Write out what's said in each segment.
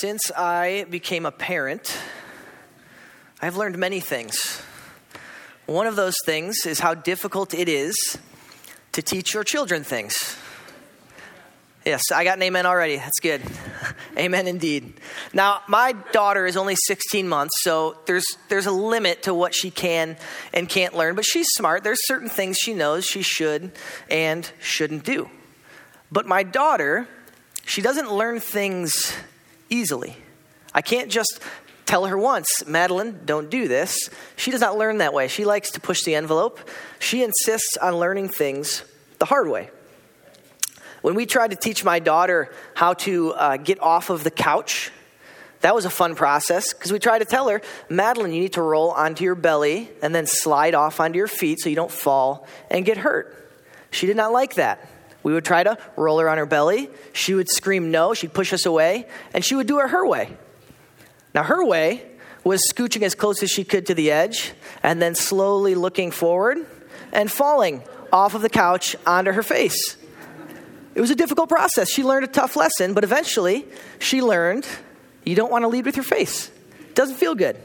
Since I became a parent, I've learned many things. One of those things is how difficult it is to teach your children things. Yes, I got an amen already. That's good. amen indeed. Now, my daughter is only 16 months, so there's there's a limit to what she can and can't learn, but she's smart. There's certain things she knows she should and shouldn't do. But my daughter, she doesn't learn things easily. I can't just tell her once, Madeline, don't do this. She does not learn that way. She likes to push the envelope. She insists on learning things the hard way. When we tried to teach my daughter how to uh, get off of the couch, that was a fun process because we tried to tell her, Madeline, you need to roll onto your belly and then slide off onto your feet so you don't fall and get hurt. She did not like that. We would try to roll her on her belly. She would scream no. She'd push us away, and she would do it her way. Now, her way was scooching as close as she could to the edge and then slowly looking forward and falling off of the couch onto her face. It was a difficult process. She learned a tough lesson, but eventually she learned you don't want to lead with your face. It doesn't feel good.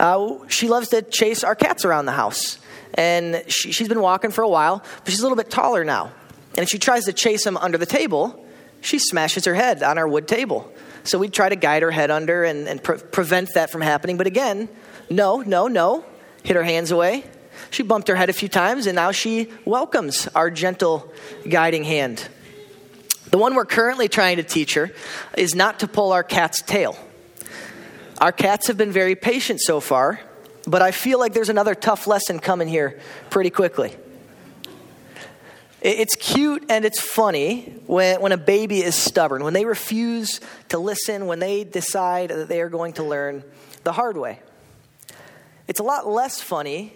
Uh, she loves to chase our cats around the house. And she, she's been walking for a while, but she's a little bit taller now. And if she tries to chase him under the table, she smashes her head on our wood table. So we try to guide her head under and, and pre- prevent that from happening. But again, no, no, no. Hit her hands away. She bumped her head a few times, and now she welcomes our gentle guiding hand. The one we're currently trying to teach her is not to pull our cat's tail. Our cats have been very patient so far, but I feel like there's another tough lesson coming here pretty quickly. It's cute and it's funny when, when a baby is stubborn, when they refuse to listen, when they decide that they are going to learn the hard way. It's a lot less funny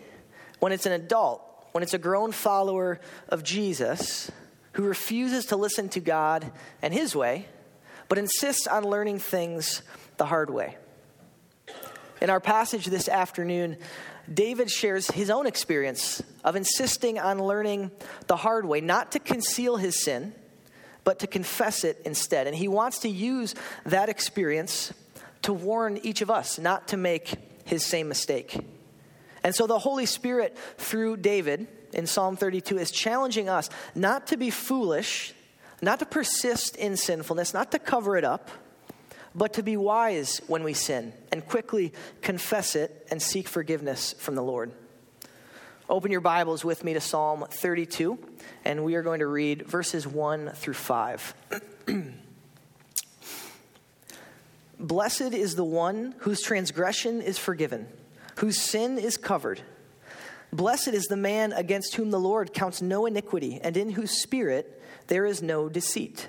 when it's an adult, when it's a grown follower of Jesus who refuses to listen to God and His way, but insists on learning things the hard way. In our passage this afternoon, David shares his own experience of insisting on learning the hard way, not to conceal his sin, but to confess it instead. And he wants to use that experience to warn each of us not to make his same mistake. And so the Holy Spirit, through David in Psalm 32, is challenging us not to be foolish, not to persist in sinfulness, not to cover it up but to be wise when we sin and quickly confess it and seek forgiveness from the Lord. Open your Bibles with me to Psalm 32, and we are going to read verses 1 through 5. Blessed is the one whose transgression is forgiven, whose sin is covered. Blessed is the man against whom the Lord counts no iniquity, and in whose spirit there is no deceit.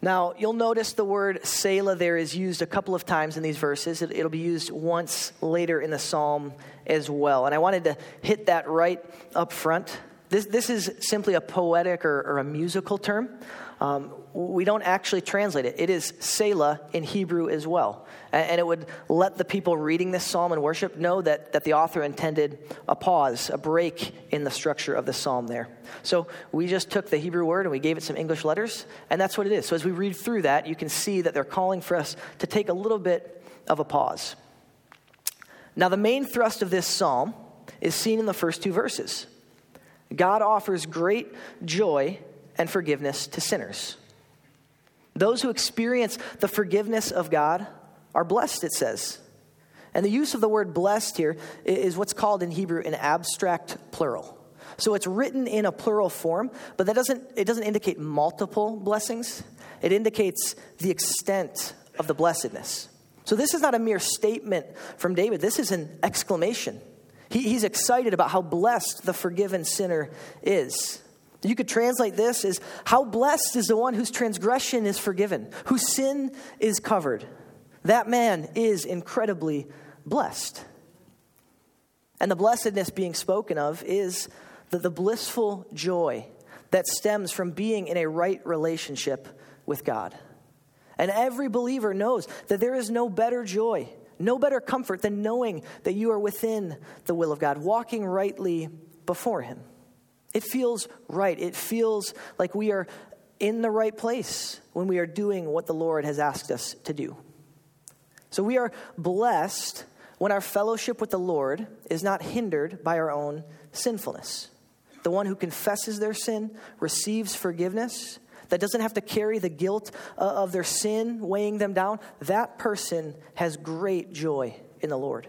Now, you'll notice the word Selah there is used a couple of times in these verses. It, will be used once later in the psalm as well. And I wanted to hit that right up front. This, this is simply a poetic or, or a musical term. Um, we don't actually translate it. It is Selah in Hebrew as well. And, it would let the people reading this psalm in worship know that, that the author intended a pause, a break in the structure of the psalm there. So we just took the Hebrew word and we gave it some English letters, and that's what it is. So as we read through that, you can see that they're calling for us to take a little bit of a pause. Now, the main thrust of this psalm is seen in the first two verses. God offers great joy and forgiveness to sinners. Those who experience the forgiveness of God are blessed, it says. And the use of the word blessed here is what's called in Hebrew an abstract plural. So it's written in a plural form, but that doesn't, it doesn't indicate multiple blessings. It indicates the extent of the blessedness. So this is not a mere statement from David, this is an exclamation. He, he's excited about how blessed the forgiven sinner is. You could translate this as How blessed is the one whose transgression is forgiven, whose sin is covered. that man is incredibly blessed. And the blessedness being spoken of is the, the blissful joy that stems from being in a right relationship with God. And every believer knows that there is no better joy, no better comfort than knowing that you are within the will of God, walking rightly before Him. It feels right. It feels like we are in the right place when we are doing what the Lord has asked us to do. So we are blessed when our fellowship with the Lord is not hindered by our own sinfulness. The one who confesses their sin receives forgiveness, that doesn't have to carry the guilt uh, of their sin weighing them down. That person has great joy in the Lord.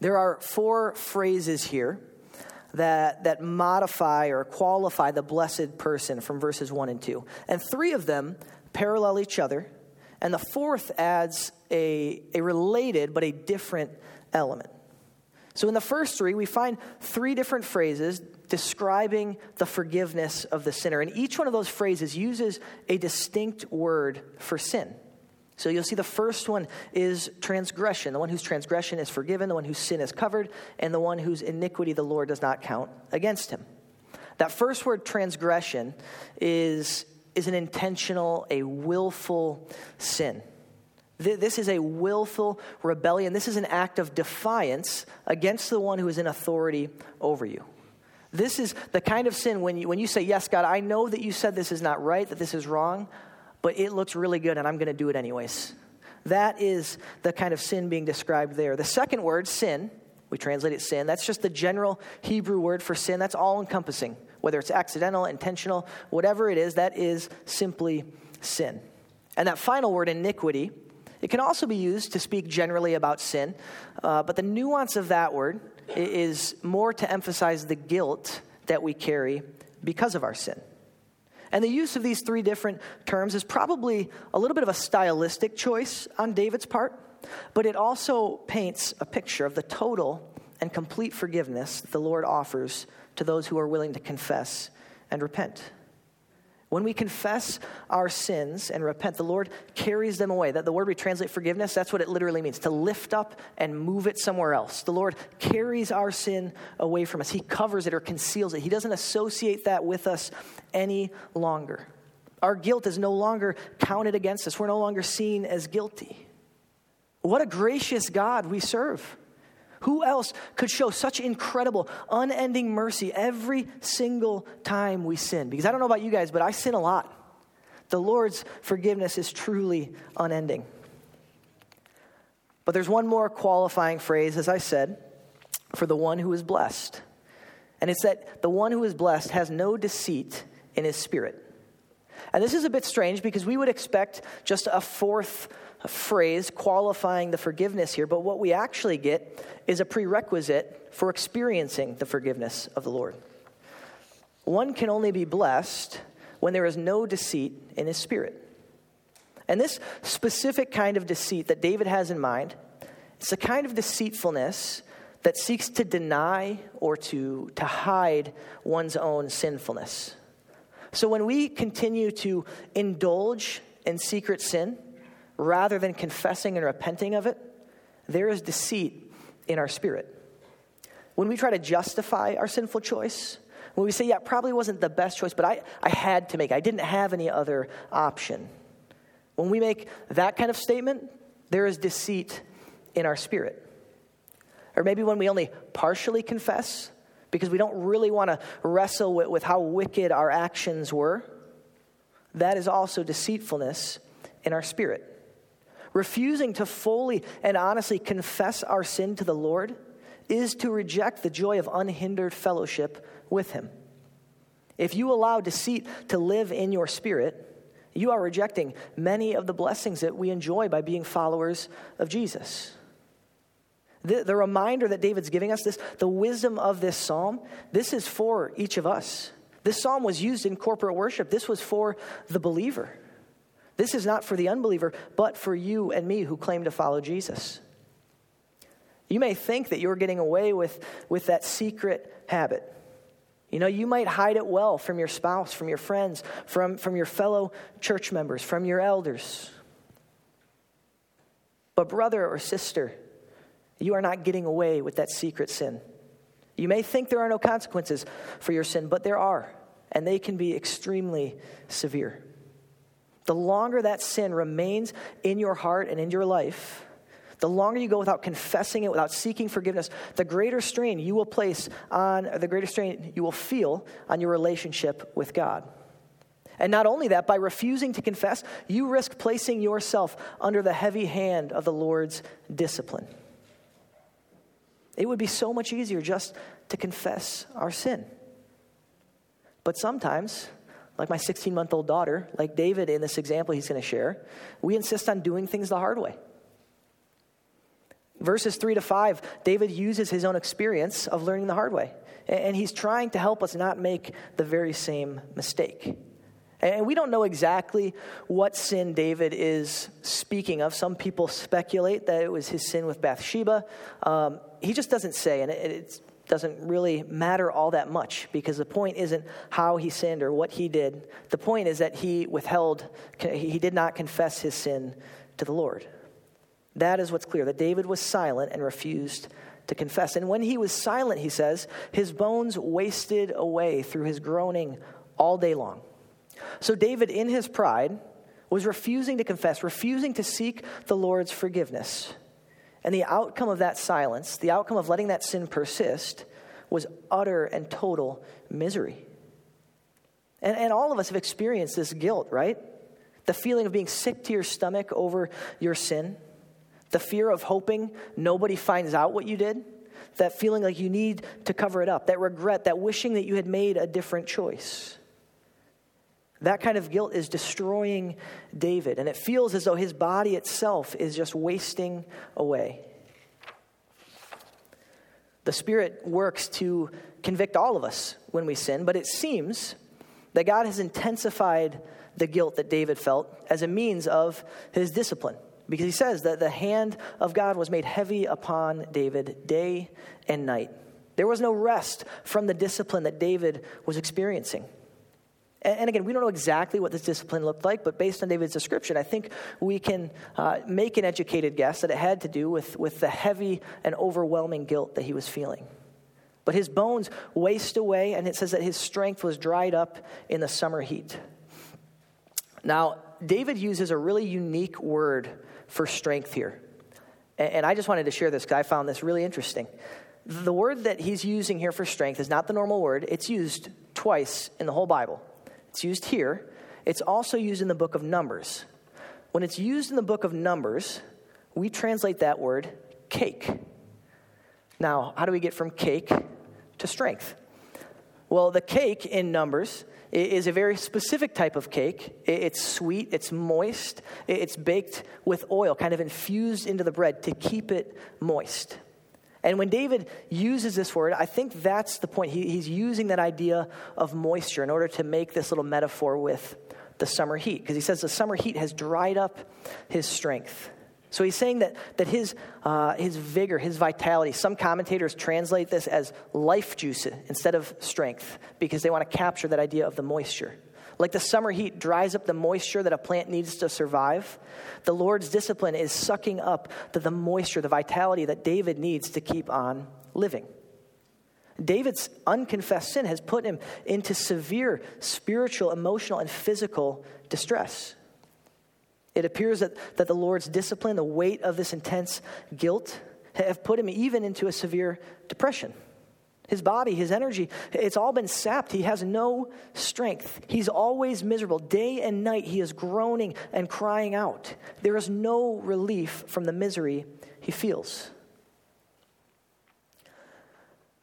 There are four phrases here that, that modify or qualify the blessed person from verses 1 and 2. And three of them parallel each other, and the fourth adds a, a related but a different element. So in the first three, we find three different phrases describing the forgiveness of the sinner. And each one of those phrases uses a distinct word for sin. So you'll see the first one is transgression, the one whose transgression is forgiven, the one whose sin is covered, and the one whose iniquity the Lord does not count against him. That first word, transgression, is, is an intentional, a willful sin. This is a willful rebellion. This is an act of defiance against the one who is in authority over you. This is the kind of sin when you, when you say, Yes, God, I know that you said this is not right, that this is wrong, but it looks really good and I'm going to do it anyways. That is the kind of sin being described there. The second word, sin, we translate it sin, that's just the general Hebrew word for sin. That's all encompassing. Whether it's accidental, intentional, whatever it is, that is simply sin. And that final word, iniquity, it can also be used to speak generally about sin, uh, but the nuance of that word is more to emphasize the guilt that we carry because of our sin. And the use of these three different terms is probably a little bit of a stylistic choice on David's part, but it also paints a picture of the total and complete forgiveness the Lord offers to those who are willing to confess and repent. When we confess our sins and repent, the Lord carries them away. That the word we translate forgiveness, that's what it literally means to lift up and move it somewhere else. The Lord carries our sin away from us. He covers it or conceals it. He doesn't associate that with us any longer. Our guilt is no longer counted against us. We're no longer seen as guilty. What a gracious God we serve. Who else could show such incredible, unending mercy every single time we sin? Because I don't know about you guys, but I sin a lot. The Lord's forgiveness is truly unending. But there's one more qualifying phrase, as I said, for the one who is blessed. And it's that the one who is blessed has no deceit in his spirit. And this is a bit strange because we would expect just a fourth phrase qualifying the forgiveness here, but what we actually get is a prerequisite for experiencing the forgiveness of the Lord. One can only be blessed when there is no deceit in his spirit. And this specific kind of deceit that David has in mind, it's a kind of deceitfulness that seeks to deny or to, to hide one's own sinfulness. So when we continue to indulge in secret sin, rather than confessing and repenting of it, there is deceit in our spirit. When we try to justify our sinful choice, when we say, yeah, probably wasn't the best choice, but I, I had to make it, I didn't have any other option. When we make that kind of statement, there is deceit in our spirit. Or maybe when we only partially confess because we don't really want to wrestle with, with how wicked our actions were, that is also deceitfulness in our spirit. Refusing to fully and honestly confess our sin to the Lord is to reject the joy of unhindered fellowship with Him. If you allow deceit to live in your spirit, you are rejecting many of the blessings that we enjoy by being followers of Jesus. The, the, reminder that David's giving us, this, the wisdom of this psalm, this is for each of us. This psalm was used in corporate worship. This was for the believer. This is not for the unbeliever, but for you and me who claim to follow Jesus. You may think that you're getting away with, with that secret habit. You know, you might hide it well from your spouse, from your friends, from, from your fellow church members, from your elders. But, brother or sister, you are not getting away with that secret sin. You may think there are no consequences for your sin, but there are, and they can be extremely severe. The longer that sin remains in your heart and in your life, the longer you go without confessing it, without seeking forgiveness, the greater strain you will place on, the greater strain you will feel on your relationship with God. And not only that, by refusing to confess, you risk placing yourself under the heavy hand of the Lord's discipline. It would be so much easier just to confess our sin. But sometimes, like my 16 month old daughter, like David in this example he's going to share, we insist on doing things the hard way. Verses 3 to 5, David uses his own experience of learning the hard way. And he's trying to help us not make the very same mistake. And we don't know exactly what sin David is speaking of. Some people speculate that it was his sin with Bathsheba. Um, he just doesn't say, and it, it doesn't really matter all that much because the point isn't how he sinned or what he did. The point is that he withheld, he did not confess his sin to the Lord. That is what's clear that David was silent and refused to confess. And when he was silent, he says, his bones wasted away through his groaning all day long. So David, in his pride, was refusing to confess, refusing to seek the Lord's forgiveness. And the outcome of that silence, the outcome of letting that sin persist, was utter and total misery. And, and all of us have experienced this guilt, right? The feeling of being sick to your stomach over your sin, the fear of hoping nobody finds out what you did, that feeling like you need to cover it up, that regret, that wishing that you had made a different choice. That kind of guilt is destroying David, and it feels as though his body itself is just wasting away. The Spirit works to convict all of us when we sin, but it seems that God has intensified the guilt that David felt as a means of his discipline. Because he says that the hand of God was made heavy upon David day and night. There was no rest from the discipline that David was experiencing. And again, we don't know exactly what this discipline looked like, but based on David's description, I think we can uh, make an educated guess that it had to do with, with the heavy and overwhelming guilt that he was feeling. But his bones waste away, and it says that his strength was dried up in the summer heat. Now, David uses a really unique word for strength here. And I just wanted to share this because I found this really interesting. The word that he's using here for strength is not the normal word, it's used twice in the whole Bible. It's used here, it's also used in the book of Numbers. When it's used in the book of Numbers, we translate that word cake. Now, how do we get from cake to strength? Well, the cake in Numbers is a very specific type of cake. It's sweet, it's moist, it's baked with oil, kind of infused into the bread to keep it moist. And when David uses this word, I think that's the point. He, he's using that idea of moisture in order to make this little metaphor with the summer heat, because he says the summer heat has dried up his strength. So he's saying that, that his, uh, his vigor, his vitality, some commentators translate this as life juice instead of strength because they want to capture that idea of the moisture. Like the summer heat dries up the moisture that a plant needs to survive, the Lord's discipline is sucking up the, the moisture, the vitality that David needs to keep on living. David's unconfessed sin has put him into severe spiritual, emotional, and physical distress. It appears that, that the Lord's discipline, the weight of this intense guilt, have put him even into a severe depression. His body, his energy, it's all been sapped. He has no strength. He's always miserable. Day and night, he is groaning and crying out. There is no relief from the misery he feels.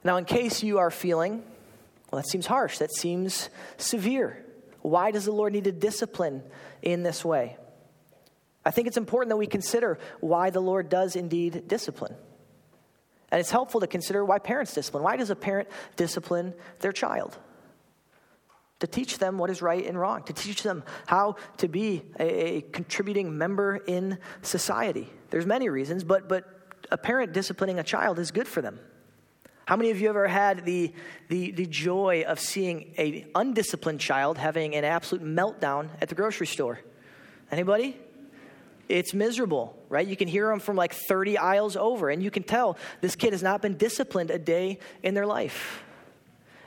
Now, in case you are feeling, well, that seems harsh, that seems severe. Why does the Lord need to discipline in this way? I think it's important that we consider why the Lord does indeed discipline. And it's helpful to consider why parents discipline. Why does a parent discipline their child? To teach them what is right and wrong, to teach them how to be a, a contributing member in society. There's many reasons, but, but a parent disciplining a child is good for them. How many of you ever had the, the, the joy of seeing an undisciplined child having an absolute meltdown at the grocery store? Anybody? It's miserable, right? You can hear them from like 30 aisles over, and you can tell this kid has not been disciplined a day in their life.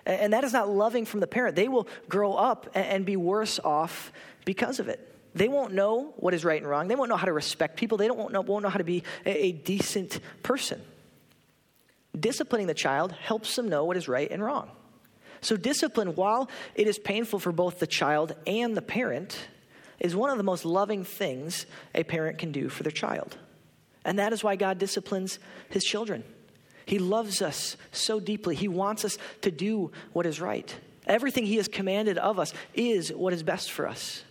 And that is not loving from the parent. They will grow up and be worse off because of it. They won't know what is right and wrong. They won't know how to respect people. They don't won't know, won't know how to be a decent person. Disciplining the child helps them know what is right and wrong. So, discipline, while it is painful for both the child and the parent, is one of the most loving things a parent can do for their child. And that is why God disciplines his children. He loves us so deeply. He wants us to do what is right. Everything He has commanded of us is what is best for us.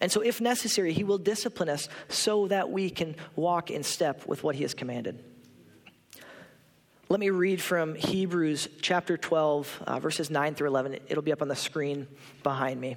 And so, if necessary, He will discipline us so that we can walk in step with what He has commanded. Let me read from Hebrews chapter 12, uh, verses 9 through 11. It'll be up on the screen behind me.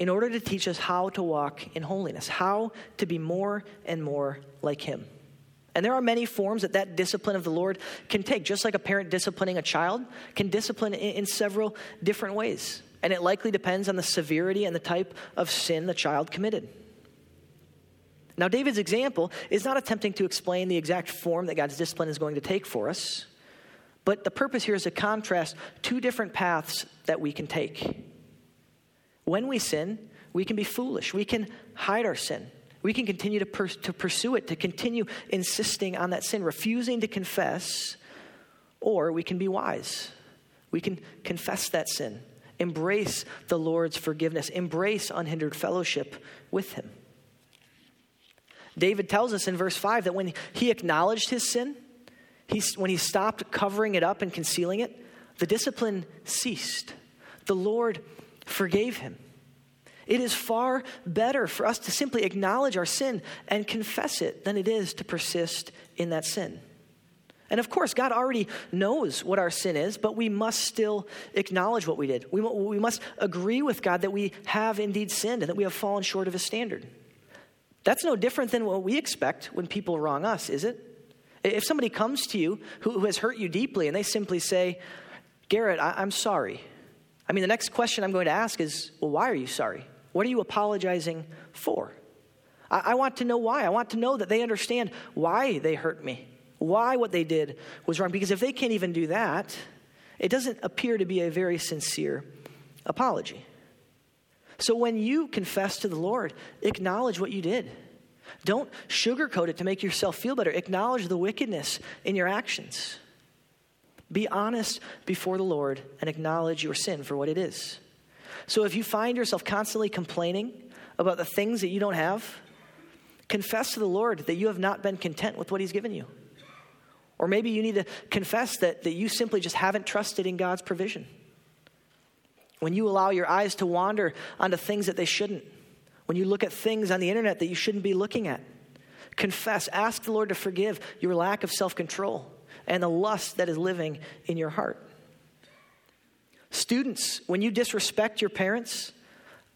in order to teach us how to walk in holiness, how to be more and more like him. And there are many forms that that discipline of the Lord can take, just like a parent disciplining a child can discipline in, several different ways. And it likely depends on the severity and the type of sin the child committed. Now, David's example is not attempting to explain the exact form that God's discipline is going to take for us, but the purpose here is to contrast two different paths that we can take. When we sin, we can be foolish, we can hide our sin. We can continue to, per- to pursue it, to continue insisting on that sin, refusing to confess, or we can be wise. We can confess that sin, embrace the Lord's forgiveness, embrace unhindered fellowship with Him. David tells us in verse 5 that when he acknowledged his sin, he, when he stopped covering it up and concealing it, the discipline ceased. The Lord forgave him. It is far better for us to simply acknowledge our sin and confess it than it is to persist in that sin. And of course, God already knows what our sin is, but we must still acknowledge what we did. We, we must agree with God that we have indeed sinned and that we have fallen short of His standard. That's no different than what we expect when people wrong us, is it? If somebody comes to you who, who has hurt you deeply and they simply say, Garrett, I, I'm sorry. I mean, the next question I'm going to ask is, well, why are you sorry? What are you apologizing for? I, I want to know why. I want to know that they understand why they hurt me, why what they did was wrong. Because if they can't even do that, it doesn't appear to be a very sincere apology. So when you confess to the Lord, acknowledge what you did. Don't sugarcoat it to make yourself feel better. Acknowledge the wickedness in your actions. Be honest before the Lord and acknowledge your sin for what it is. So if you find yourself constantly complaining about the things that you don't have, confess to the Lord that you have not been content with what He's given you. Or maybe you need to confess that, that you simply just haven't trusted in God's provision. When you allow your eyes to wander onto things that they shouldn't, when you look at things on the internet that you shouldn't be looking at, confess, ask the Lord to forgive your lack of self control and the lust that is living in your heart. Students, when you disrespect your parents,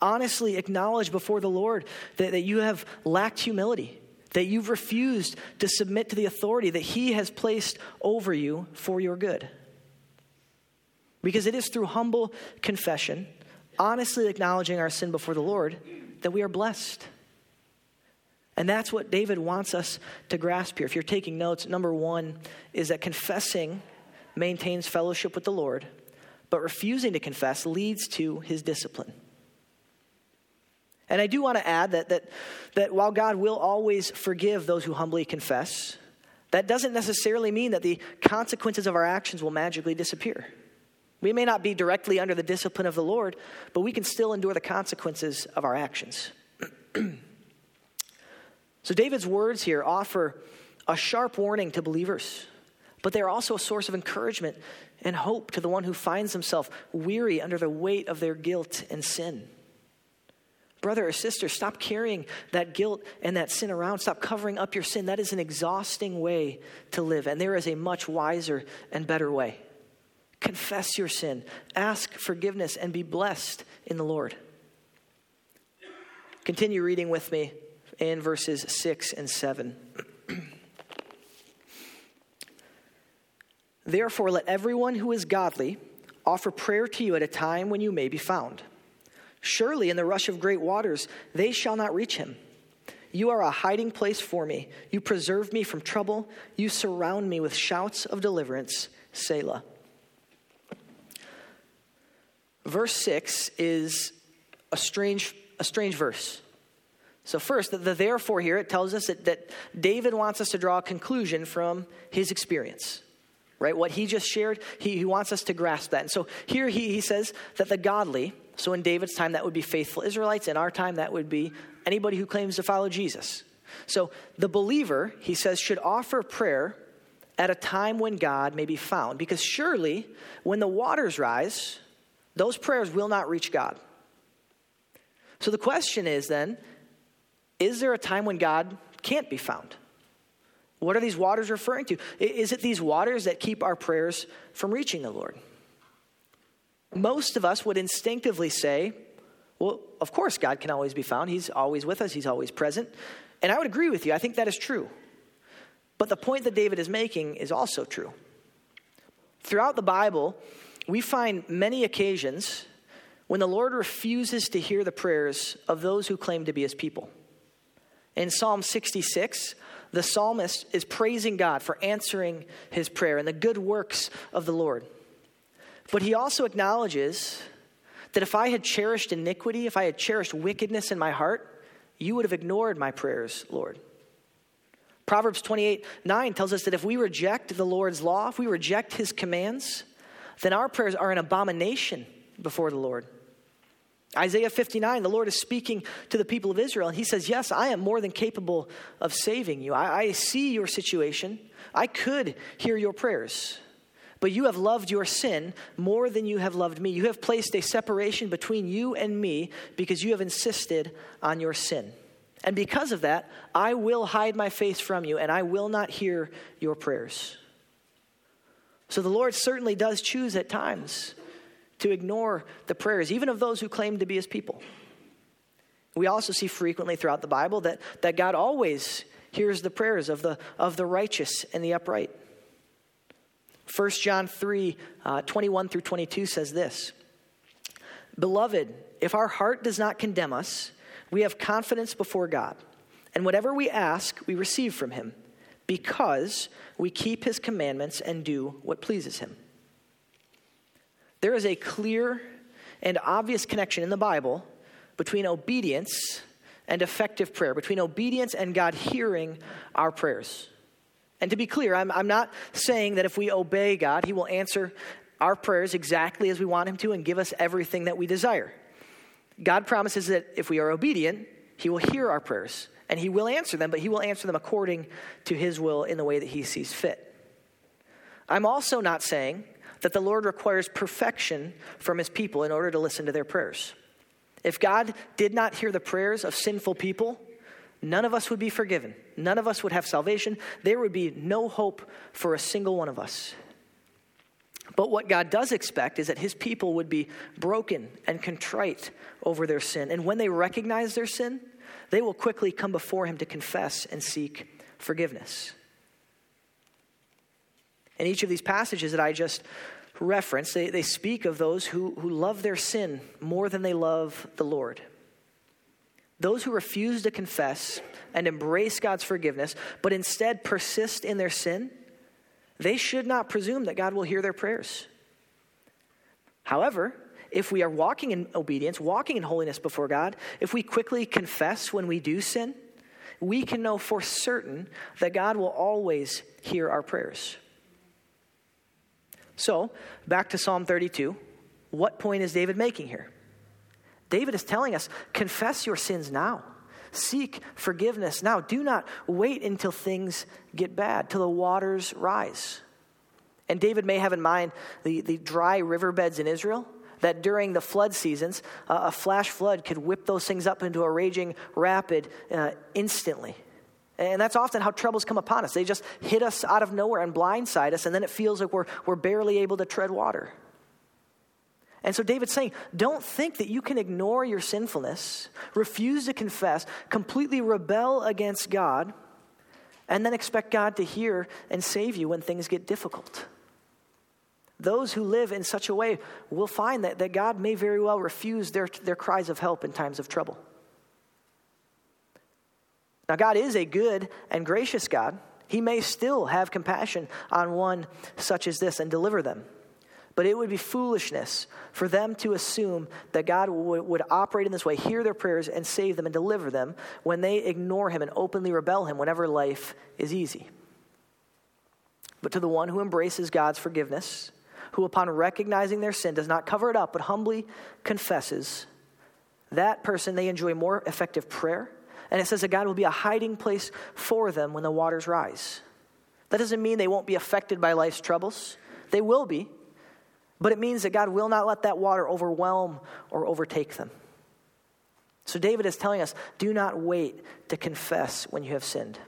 honestly acknowledge before the Lord that, that you have lacked humility, that you've refused to submit to the authority that He has placed over you for your good. Because it is through humble confession, honestly acknowledging our sin before the Lord, that we are blessed. And that's what David wants us to grasp here. If you're taking notes, number one is that confessing maintains fellowship with the Lord but refusing to confess leads to his discipline. And I do want to add that, that, that while God will always forgive those who humbly confess, that doesn't necessarily mean that the consequences of our actions will magically disappear. We may not be directly under the discipline of the Lord, but we can still endure the consequences of our actions. so, David's words here offer a sharp warning to believers, but they're also a source of encouragement and hope to the one who finds himself weary under the weight of their guilt and sin. brother or sister, stop carrying that guilt and that sin around. Stop covering up your sin. That is an exhausting way to live, and there is a much wiser and better way. Confess your sin, ask forgiveness, and be blessed in the Lord. Continue reading with me in verses 6 and 7. Therefore, let everyone who is godly offer prayer to you at a time when you may be found. Surely, in the rush of great waters, they shall not reach him. You are a hiding place for me. You preserve me from trouble. You surround me with shouts of deliverance. Selah. Verse 6 is a strange, a strange verse. So, first, the, the therefore here, it tells us that, that David wants us to draw a conclusion from his experience right? What he just shared, he, he wants us to grasp that. And so here he, he says that the godly, so in David's time, that would be faithful Israelites. In our time, that would be anybody who claims to follow Jesus. So the believer, he says, should offer prayer at a time when God may be found. Because surely, when the waters rise, those prayers will not reach God. So the question is then, is there a time when God can't be found? What are these waters referring to? Is it these waters that keep our prayers from reaching the Lord? Most of us would instinctively say, well, of course, God can always be found. He's always with us, He's always present. And I would agree with you. I think that is true. But the point that David is making is also true. Throughout the Bible, we find many occasions when the Lord refuses to hear the prayers of those who claim to be his people. In Psalm 66, the psalmist is praising God for answering his prayer and the good works of the Lord. But he also acknowledges that if I had cherished iniquity, if I had cherished wickedness in my heart, you would have ignored my prayers, Lord. Proverbs 28 9 tells us that if we reject the Lord's law, if we reject his commands, then our prayers are an abomination before the Lord. Isaiah 59, the Lord is speaking to the people of Israel, and he says, Yes, I am more than capable of saving you. I, I, see your situation. I could hear your prayers. But you have loved your sin more than you have loved me. You have placed a separation between you and me because you have insisted on your sin. And because of that, I will hide my face from you, and I will not hear your prayers. So the Lord certainly does choose at times to ignore the prayers, even of those who claim to be his people. We also see frequently throughout the Bible that, that God always hears the prayers of the, of the righteous and the upright. 1 John 3 uh, 21 through 22 says this Beloved, if our heart does not condemn us, we have confidence before God, and whatever we ask, we receive from him, because we keep his commandments and do what pleases him. There is a clear and obvious connection in the Bible between obedience and effective prayer, between obedience and God hearing our prayers. And to be clear, I'm, I'm not saying that if we obey God, He will answer our prayers exactly as we want Him to and give us everything that we desire. God promises that if we are obedient, He will hear our prayers and He will answer them, but He will answer them according to His will in the way that He sees fit. I'm also not saying that the Lord requires perfection from his people in order to listen to their prayers. If God did not hear the prayers of sinful people, none of us would be forgiven. None of us would have salvation. There would be no hope for a single one of us. But what God does expect is that his people would be broken and contrite over their sin. And when they recognize their sin, they will quickly come before him to confess and seek forgiveness. In each of these passages that I just reference, they, they speak of those who, who love their sin more than they love the Lord. Those who refuse to confess and embrace God's forgiveness, but instead persist in their sin, they should not presume that God will hear their prayers. However, if we are walking in obedience, walking in holiness before God, if we quickly confess when we do sin, we can know for certain that God will always hear our prayers. So, back to Psalm 32. What point is David making here? David is telling us confess your sins now. Seek forgiveness now. Do not wait until things get bad, till the waters rise. And David may have in mind the, the dry riverbeds in Israel that during the flood seasons, uh, a flash flood could whip those things up into a raging rapid uh, instantly. And that's often how troubles come upon us. They just hit us out of nowhere and blindside us, and then it feels like we're, we're barely able to tread water. And so David's saying, don't think that you can ignore your sinfulness, refuse to confess, completely rebel against God, and then expect God to hear and save you when things get difficult. Those who live in such a way will find that, that God may very well refuse their, their cries of help in times of trouble. Now, God is a good and gracious God. He may still have compassion on one such as this and deliver them. But it would be foolishness for them to assume that God would, operate in this way, hear their prayers, and save them and deliver them when they ignore Him and openly rebel Him whenever life is easy. But to the one who embraces God's forgiveness, who upon recognizing their sin does not cover it up but humbly confesses, that person they enjoy more effective prayer. And it says that God will be a hiding place for them when the waters rise. That doesn't mean they won't be affected by life's troubles, they will be. But it means that God will not let that water overwhelm or overtake them. So David is telling us do not wait to confess when you have sinned.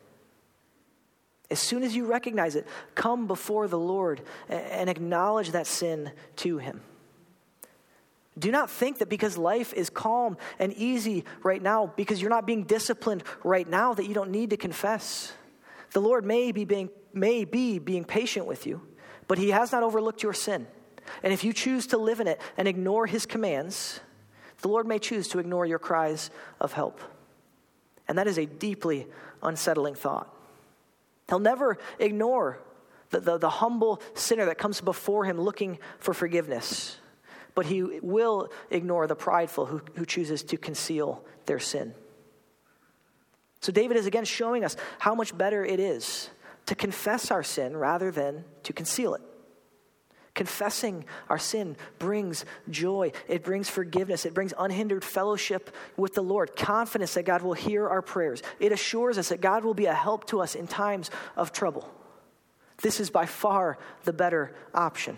As soon as you recognize it, come before the Lord and acknowledge that sin to Him. Do not think that because life is calm and easy right now, because you're not being disciplined right now, that you don't need to confess. The Lord may be being, may be being patient with you, but He has not overlooked your sin. And if you choose to live in it and ignore his commands, the Lord may choose to ignore your cries of help. And that is a deeply unsettling thought. He'll never ignore the, the, the, humble sinner that comes before him looking for forgiveness, but he will ignore the prideful who, who chooses to conceal their sin. So, David is again showing us how much better it is to confess our sin rather than to conceal it. Confessing our sin brings joy. It brings forgiveness. It brings unhindered fellowship with the Lord, confidence that God will hear our prayers. It assures us that God will be a help to us in times of trouble. This is by far the better option.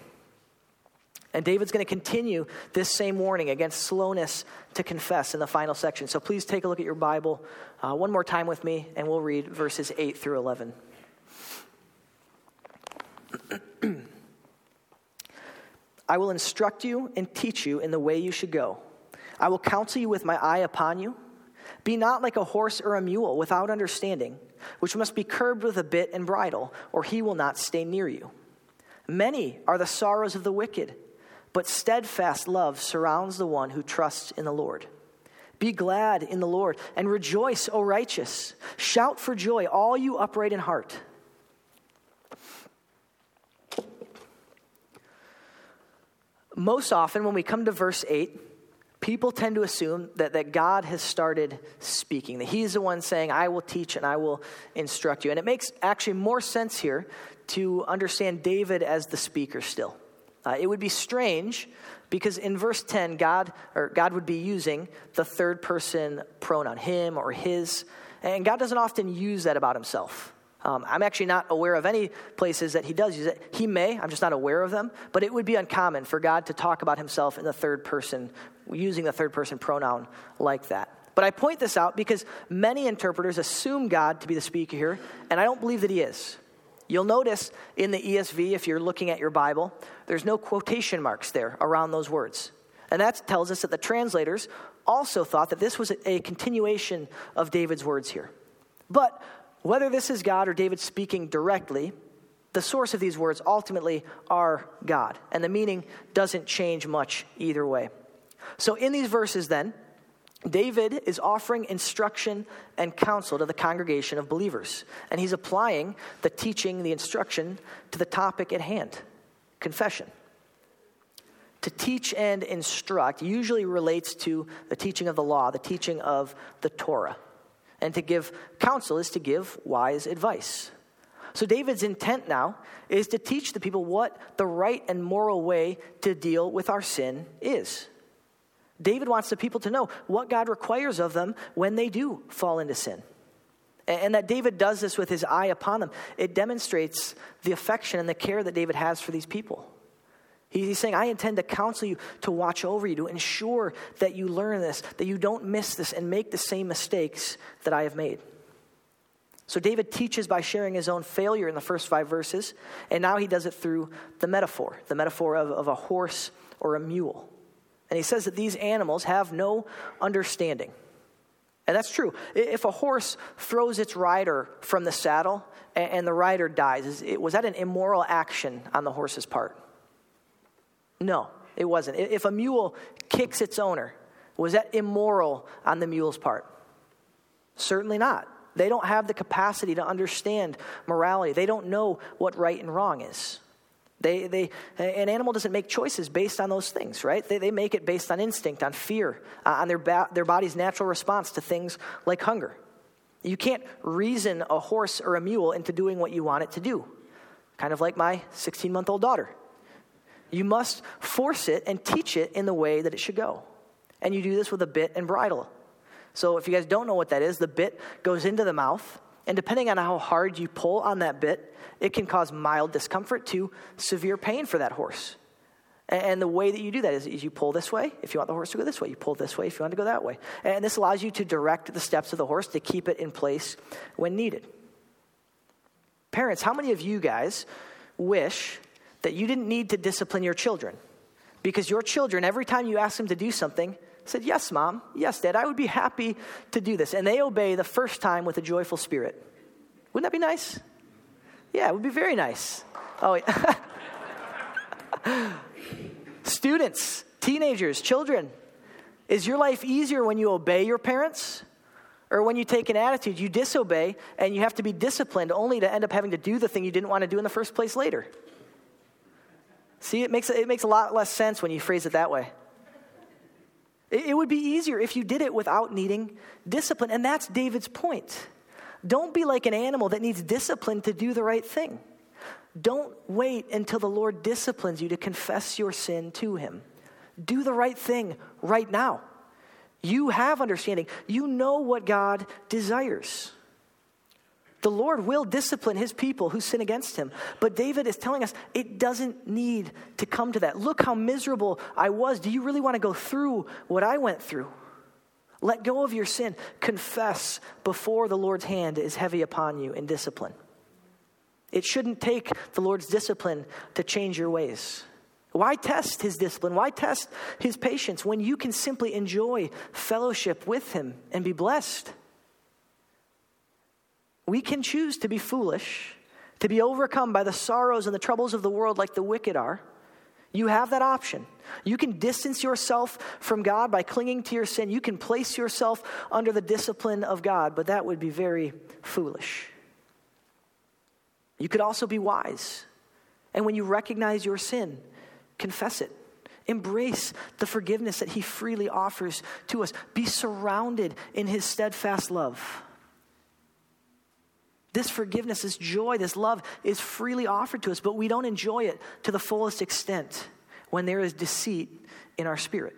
And David's going to continue this same warning against slowness to confess in the final section. So please take a look at your Bible uh, one more time with me, and we'll read verses 8 through 11. I will instruct you and teach you in the way you should go. I will counsel you with my eye upon you. Be not like a horse or a mule without understanding, which must be curbed with a bit and bridle, or he will not stay near you. Many are the sorrows of the wicked, but steadfast love surrounds the one who trusts in the Lord. Be glad in the Lord and rejoice, O righteous. Shout for joy, all you upright in heart. most often when we come to verse 8, people tend to assume that, that God has started speaking, that He's the one saying, I will teach and I will instruct you. And it makes actually more sense here to understand David as the speaker still. Uh, it would be strange because in verse 10, God, or God would be using the third person pronoun, him or his, and God doesn't often use that about himself. Um, I'm actually not aware of any places that he does use it. He may, I'm just not aware of them, but it would be uncommon for God to talk about himself in the third person, using the third person pronoun like that. But I point this out because many interpreters assume God to be the speaker here, and I don't believe that he is. You'll notice in the ESV, if you're looking at your Bible, there's no quotation marks there around those words. And that tells us that the translators also thought that this was a continuation of David's words here. But whether this is God or David speaking directly, the source of these words ultimately are God, and the meaning doesn't change much either way. So, in these verses, then, David is offering instruction and counsel to the congregation of believers, and he's applying the teaching, the instruction, to the topic at hand confession. To teach and instruct usually relates to the teaching of the law, the teaching of the Torah. And to give counsel is to give wise advice. So, David's intent now is to teach the people what the right and moral way to deal with our sin is. David wants the people to know what God requires of them when they do fall into sin. And that David does this with his eye upon them. It demonstrates the affection and the care that David has for these people. He's saying, I intend to counsel you, to watch over you, to ensure that you learn this, that you don't miss this and make the same mistakes that I have made. So David teaches by sharing his own failure in the first five verses, and now he does it through the metaphor, the metaphor of, of a horse or a mule. And he says that these animals have no understanding. And that's true. If a horse throws its rider from the saddle and the rider dies, was that an immoral action on the horse's part? No, it wasn't. If a mule kicks its owner, was that immoral on the mule's part? Certainly not. They don't have the capacity to understand morality. They don't know what right and wrong is. They, they, an animal doesn't make choices based on those things, right? They, they make it based on instinct, on fear, uh, on their, ba- their body's natural response to things like hunger. You can't reason a horse or a mule into doing what you want it to do, kind of like my 16 month old daughter. You must force it and teach it in the way that it should go. And you do this with a bit and bridle. So if you guys don't know what that is, the bit goes into the mouth, and depending on how hard you pull on that bit, it can cause mild discomfort to severe pain for that horse. And the way that you do that is, you pull this way if you want the horse to go this way. You pull this way if you want to go that way. And this allows you to direct the steps of the horse to keep it in place when needed. Parents, how many of you guys wish that you didn't need to discipline your children? Because your children, every time you ask them to do something, said, Yes, mom. Yes, dad. I would be happy to do this. And they obey the first time with a joyful spirit. Wouldn't that be nice? Yeah, it would be very nice. Oh, yeah. Students, teenagers, children, is your life easier when you obey your parents? Or when you take an attitude, you disobey, and you have to be disciplined only to end up having to do the thing you didn't want to do in the first place later? See, it makes, it makes a lot less sense when you phrase it that way. It would be easier if you did it without needing discipline. And that's David's point. Don't be like an animal that needs discipline to do the right thing. Don't wait until the Lord disciplines you to confess your sin to Him. Do the right thing right now. You have understanding, you know what God desires. The Lord will discipline his people who sin against him. But David is telling us it doesn't need to come to that. Look how miserable I was. Do you really want to go through what I went through? Let go of your sin. Confess before the Lord's hand is heavy upon you in discipline. It shouldn't take the Lord's discipline to change your ways. Why test his discipline? Why test his patience when you can simply enjoy fellowship with him and be blessed? We can choose to be foolish, to be overcome by the sorrows and the troubles of the world like the wicked are. You have that option. You can distance yourself from God by clinging to your sin. You can place yourself under the discipline of God, but that would be very foolish. You could also be wise. And when you recognize your sin, confess it. Embrace the forgiveness that He freely offers to us. Be surrounded in His steadfast love. This forgiveness, this joy, this love is freely offered to us, but we don't enjoy it to the fullest extent when there is deceit in our spirit.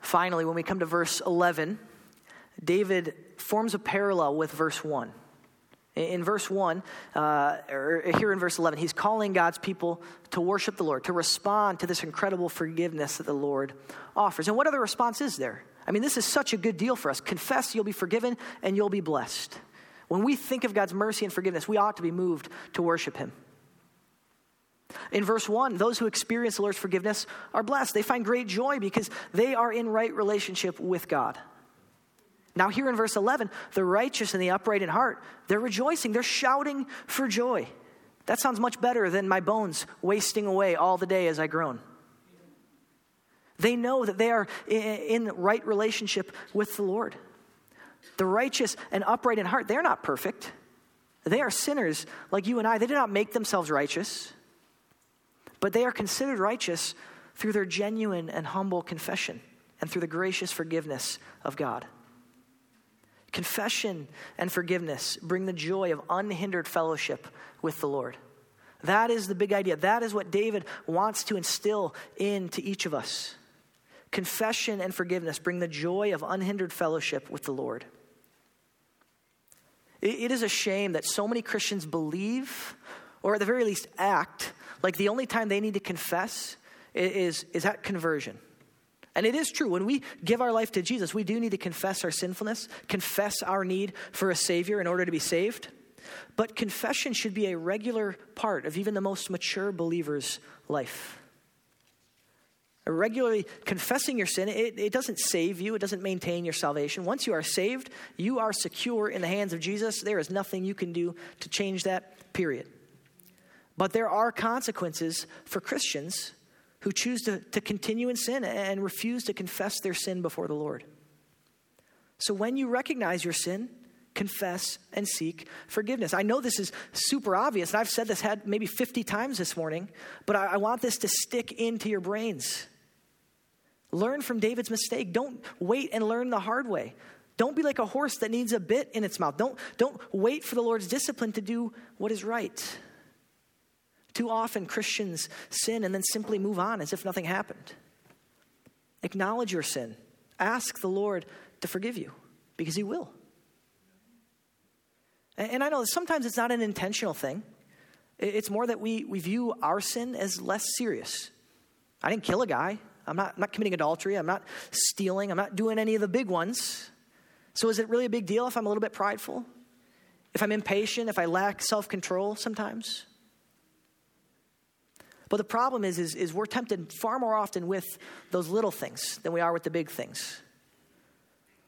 Finally, when we come to verse 11, David forms a parallel with verse 1. In verse 1, uh, or here in verse 11, he's calling God's people to worship the Lord, to respond to this incredible forgiveness that the Lord offers. And what other response is there? I mean, this is such a good deal for us. Confess, you'll be forgiven, and you'll be blessed. When we think of God's mercy and forgiveness, we ought to be moved to worship Him. In verse 1, those who experience the Lord's forgiveness are blessed. They find great joy because they are in right relationship with God. Now, here in verse 11, the righteous and the upright in heart, they're rejoicing, they're shouting for joy. That sounds much better than my bones wasting away all the day as I groan. They know that they are in right relationship with the Lord. The righteous and upright in heart, they're not perfect. They are sinners like you and I. They did not make themselves righteous, but they are considered righteous through their genuine and humble confession and through the gracious forgiveness of God. Confession and forgiveness bring the joy of unhindered fellowship with the Lord. That is the big idea. That is what David wants to instill into each of us. Confession and forgiveness bring the joy of unhindered fellowship with the Lord. It is a shame that so many Christians believe or at the very least act like the only time they need to confess is, is at conversion. And it is true, when we give our life to Jesus, we do need to confess our sinfulness, confess our need for a Savior in order to be saved. But confession should be a regular part of even the most mature believer's life. Regularly confessing your sin, it, it doesn't save you, it doesn't maintain your salvation. Once you are saved, you are secure in the hands of Jesus. There is nothing you can do to change that, period. But there are consequences for Christians who choose to, to continue in sin and refuse to confess their sin before the Lord. So when you recognize your sin, confess and seek forgiveness. I know this is super obvious, and I've said this had maybe 50 times this morning, but I, I want this to stick into your brains. Learn from David's mistake. Don't wait and learn the hard way. Don't be like a horse that needs a bit in its mouth. Don't, don't wait for the Lord's discipline to do what is right. Too often, Christians sin and then simply move on as if nothing happened. Acknowledge your sin. Ask the Lord to forgive you because He will. And I know sometimes it's not an intentional thing, it's more that we, we view our sin as less serious. I didn't kill a guy. I'm not, I'm not committing adultery. I'm not stealing. I'm not doing any of the big ones. So, is it really a big deal if I'm a little bit prideful? If I'm impatient? If I lack self control sometimes? But the problem is, is, is we're tempted far more often with those little things than we are with the big things.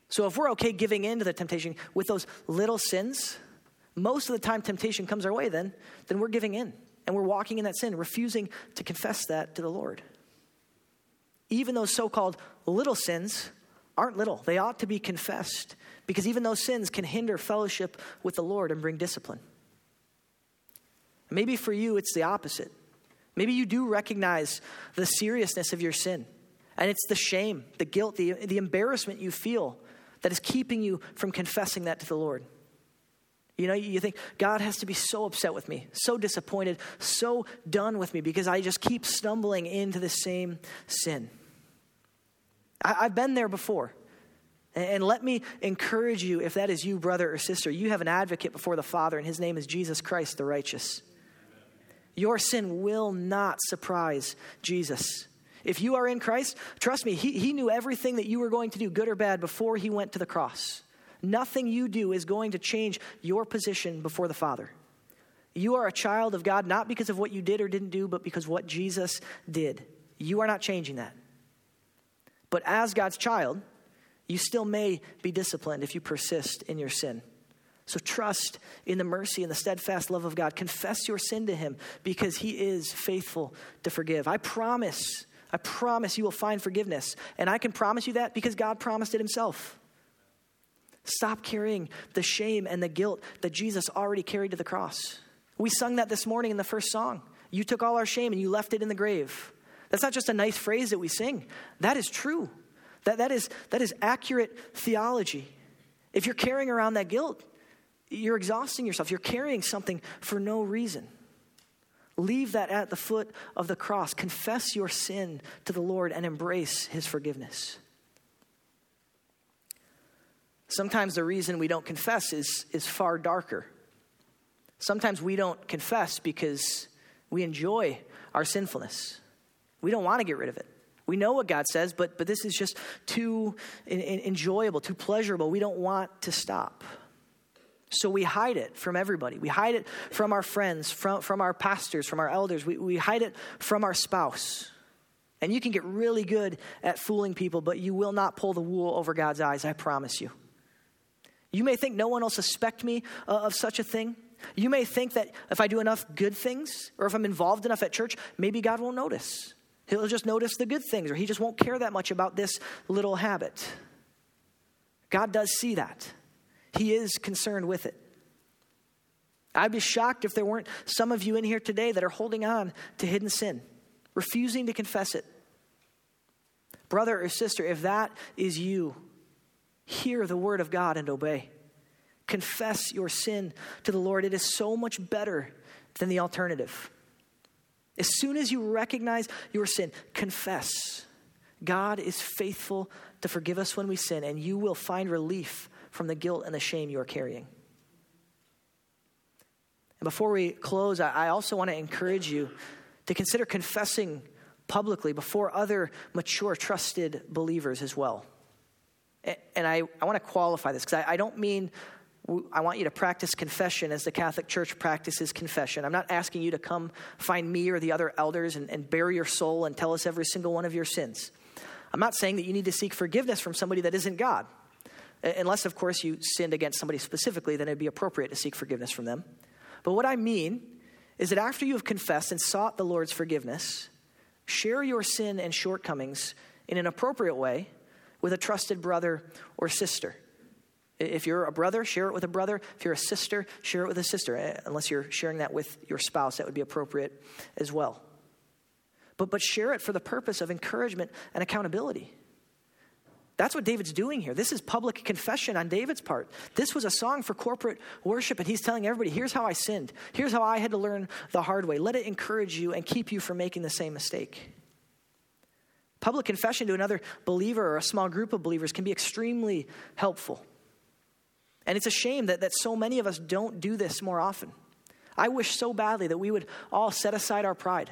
So if we're okay giving in to the temptation with those little sins, most of the time temptation comes our way then, then we're giving in and we're walking in that sin, refusing to confess that to the Lord. Even those so called little sins aren't little, they ought to be confessed because even those sins can hinder fellowship with the Lord and bring discipline. Maybe for you, it's the opposite. Maybe you do recognize the seriousness of your sin, and it's the shame, the guilt, the, the embarrassment you feel that is keeping you from confessing that to the Lord. You know, you think, God has to be so upset with me, so disappointed, so done with me because I just keep stumbling into the same sin. I, have been there before. And let me encourage you, if that is you, brother or sister, you have an advocate before the Father, and his name is Jesus Christ the righteous. Your sin will not surprise Jesus. If you are in Christ, trust me, he, he knew everything that you were going to do, good or bad, before he went to the cross. Nothing you do is going to change your position before the Father. You are a child of God not because of what you did or didn't do, but because what Jesus did. You are not changing that. But as God's child, you still may be disciplined if you persist in your sin. So trust in the mercy and the steadfast love of God. Confess your sin to Him because He is faithful to forgive. I promise, I promise you will find forgiveness. And I can promise you that because God promised it Himself. Stop carrying the shame and the guilt that Jesus already carried to the cross. We sung that this morning in the first song. You took all our shame and you left it in the grave. That's not just a nice phrase that we sing, that is true. That, that, is, that is accurate theology. If you're carrying around that guilt, you're exhausting yourself. You're carrying something for no reason. Leave that at the foot of the cross. Confess your sin to the Lord and embrace his forgiveness. Sometimes the reason we don't confess is, is far darker. Sometimes we don't confess because we enjoy our sinfulness. We don't want to get rid of it. We know what God says, but, but this is just too in, in, enjoyable, too pleasurable. We don't want to stop. So we hide it from everybody. We hide it from our friends, from, from our pastors, from our elders. We, we hide it from our spouse. And you can get really good at fooling people, but you will not pull the wool over God's eyes, I promise you. You may think no one will suspect me uh, of such a thing. You may think that if I do enough good things or if I'm involved enough at church, maybe God won't notice. He'll just notice the good things or he just won't care that much about this little habit. God does see that. He is concerned with it. I'd be shocked if there weren't some of you in here today that are holding on to hidden sin, refusing to confess it. Brother or sister, if that is you, hear the word of God and obey. Confess your sin to the Lord. It is so much better than the alternative. As soon as you recognize your sin, confess. God is faithful to forgive us when we sin, and you will find relief from the guilt and the shame you are carrying. And before we close, I also want to encourage you to consider confessing publicly before other mature, trusted believers as well. And I, I want to qualify this because I, I don't mean I want you to practice confession as the Catholic Church practices confession. I'm not asking you to come find me or the other elders and, and bare your soul and tell us every single one of your sins. I'm not saying that you need to seek forgiveness from somebody that isn't God. Unless, of course, you sinned against somebody specifically, then it'd be appropriate to seek forgiveness from them. But what I mean is that after you have confessed and sought the Lord's forgiveness, share your sin and shortcomings in an appropriate way with a trusted brother or sister. If you're a brother, share it with a brother. If you're a sister, share it with a sister. Eh, unless you're sharing that with your spouse, that would be appropriate as well. But, but share it for the purpose of encouragement and accountability. That's what David's doing here. This is public confession on David's part. This was a song for corporate worship, and he's telling everybody here's how I sinned. Here's how I had to learn the hard way. Let it encourage you and keep you from making the same mistake. Public confession to another believer or a small group of believers can be extremely helpful. And it's a shame that, that so many of us don't do this more often. I wish so badly that we would all set aside our pride,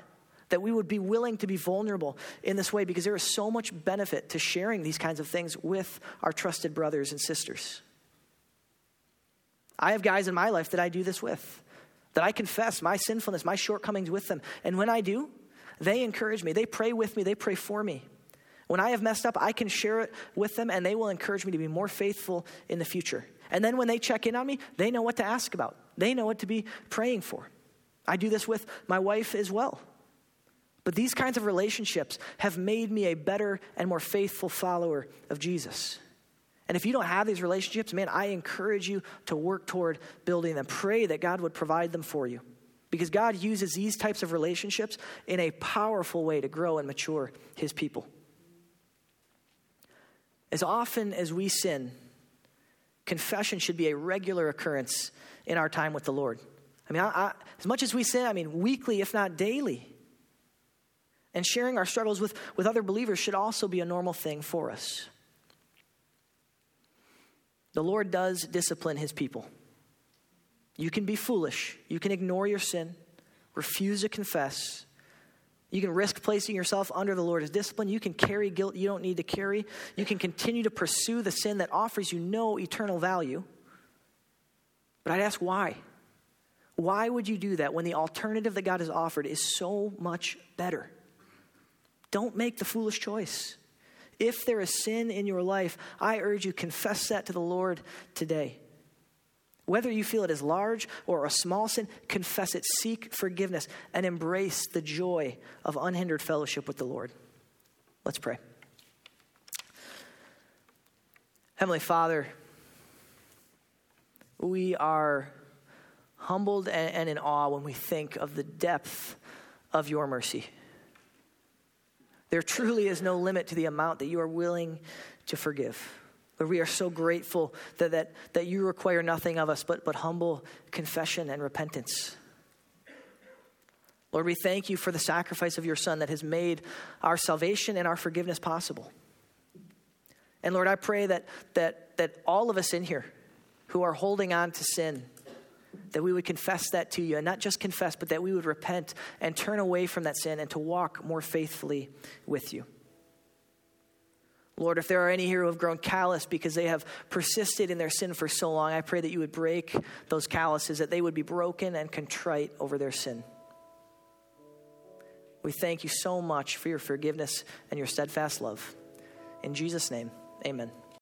that we would be willing to be vulnerable in this way because there is so much benefit to sharing these kinds of things with our trusted brothers and sisters. I have guys in my life that I do this with, that I confess my sinfulness, my shortcomings with them. And when I do, they encourage me, they pray with me, they pray for me. When I have messed up, I can share it with them, and they will encourage me to be more faithful in the future. And then when they check in on me, they know what to ask about, they know what to be praying for. I do this with my wife as well. But these kinds of relationships have made me a better and more faithful follower of Jesus. And if you don't have these relationships, man, I encourage you to work toward building them. Pray that God would provide them for you. Because God uses these types of relationships in a powerful way to grow and mature his people. As often as we sin, confession should be a regular occurrence in our time with the Lord. I mean, I, I, as much as we sin, I mean, weekly, if not daily. And sharing our struggles with, with other believers should also be a normal thing for us. The Lord does discipline his people. You can be foolish, you can ignore your sin, refuse to confess, you can risk placing yourself under the Lord's discipline. You can carry guilt you don't need to carry. You can continue to pursue the sin that offers you no eternal value. But I'd ask why? Why would you do that when the alternative that God has offered is so much better? Don't make the foolish choice. If there is sin in your life, I urge you confess that to the Lord today. Whether you feel it is large or a small sin, confess it, seek forgiveness, and embrace the joy of unhindered fellowship with the Lord. Let's pray. Heavenly Father, we are humbled and, in awe when we think of the depth of your mercy. There truly is no limit to the amount that you are willing to forgive. Lord, we are so grateful that, that, that you require nothing of us but, but humble confession and repentance. Lord, we thank you for the sacrifice of your Son that has made our salvation and our forgiveness possible. And Lord, I pray that, that, that all of us in here who are holding on to sin, that we would confess that to you, and not just confess, but that we would repent and turn away from that sin and to walk more faithfully with you. Lord, if there are any here who have grown callous because they have persisted in their sin for so long, I pray that you would break those calluses, that they would be broken and contrite over their sin. We thank you so much for your forgiveness and your steadfast love. In Jesus' name, amen.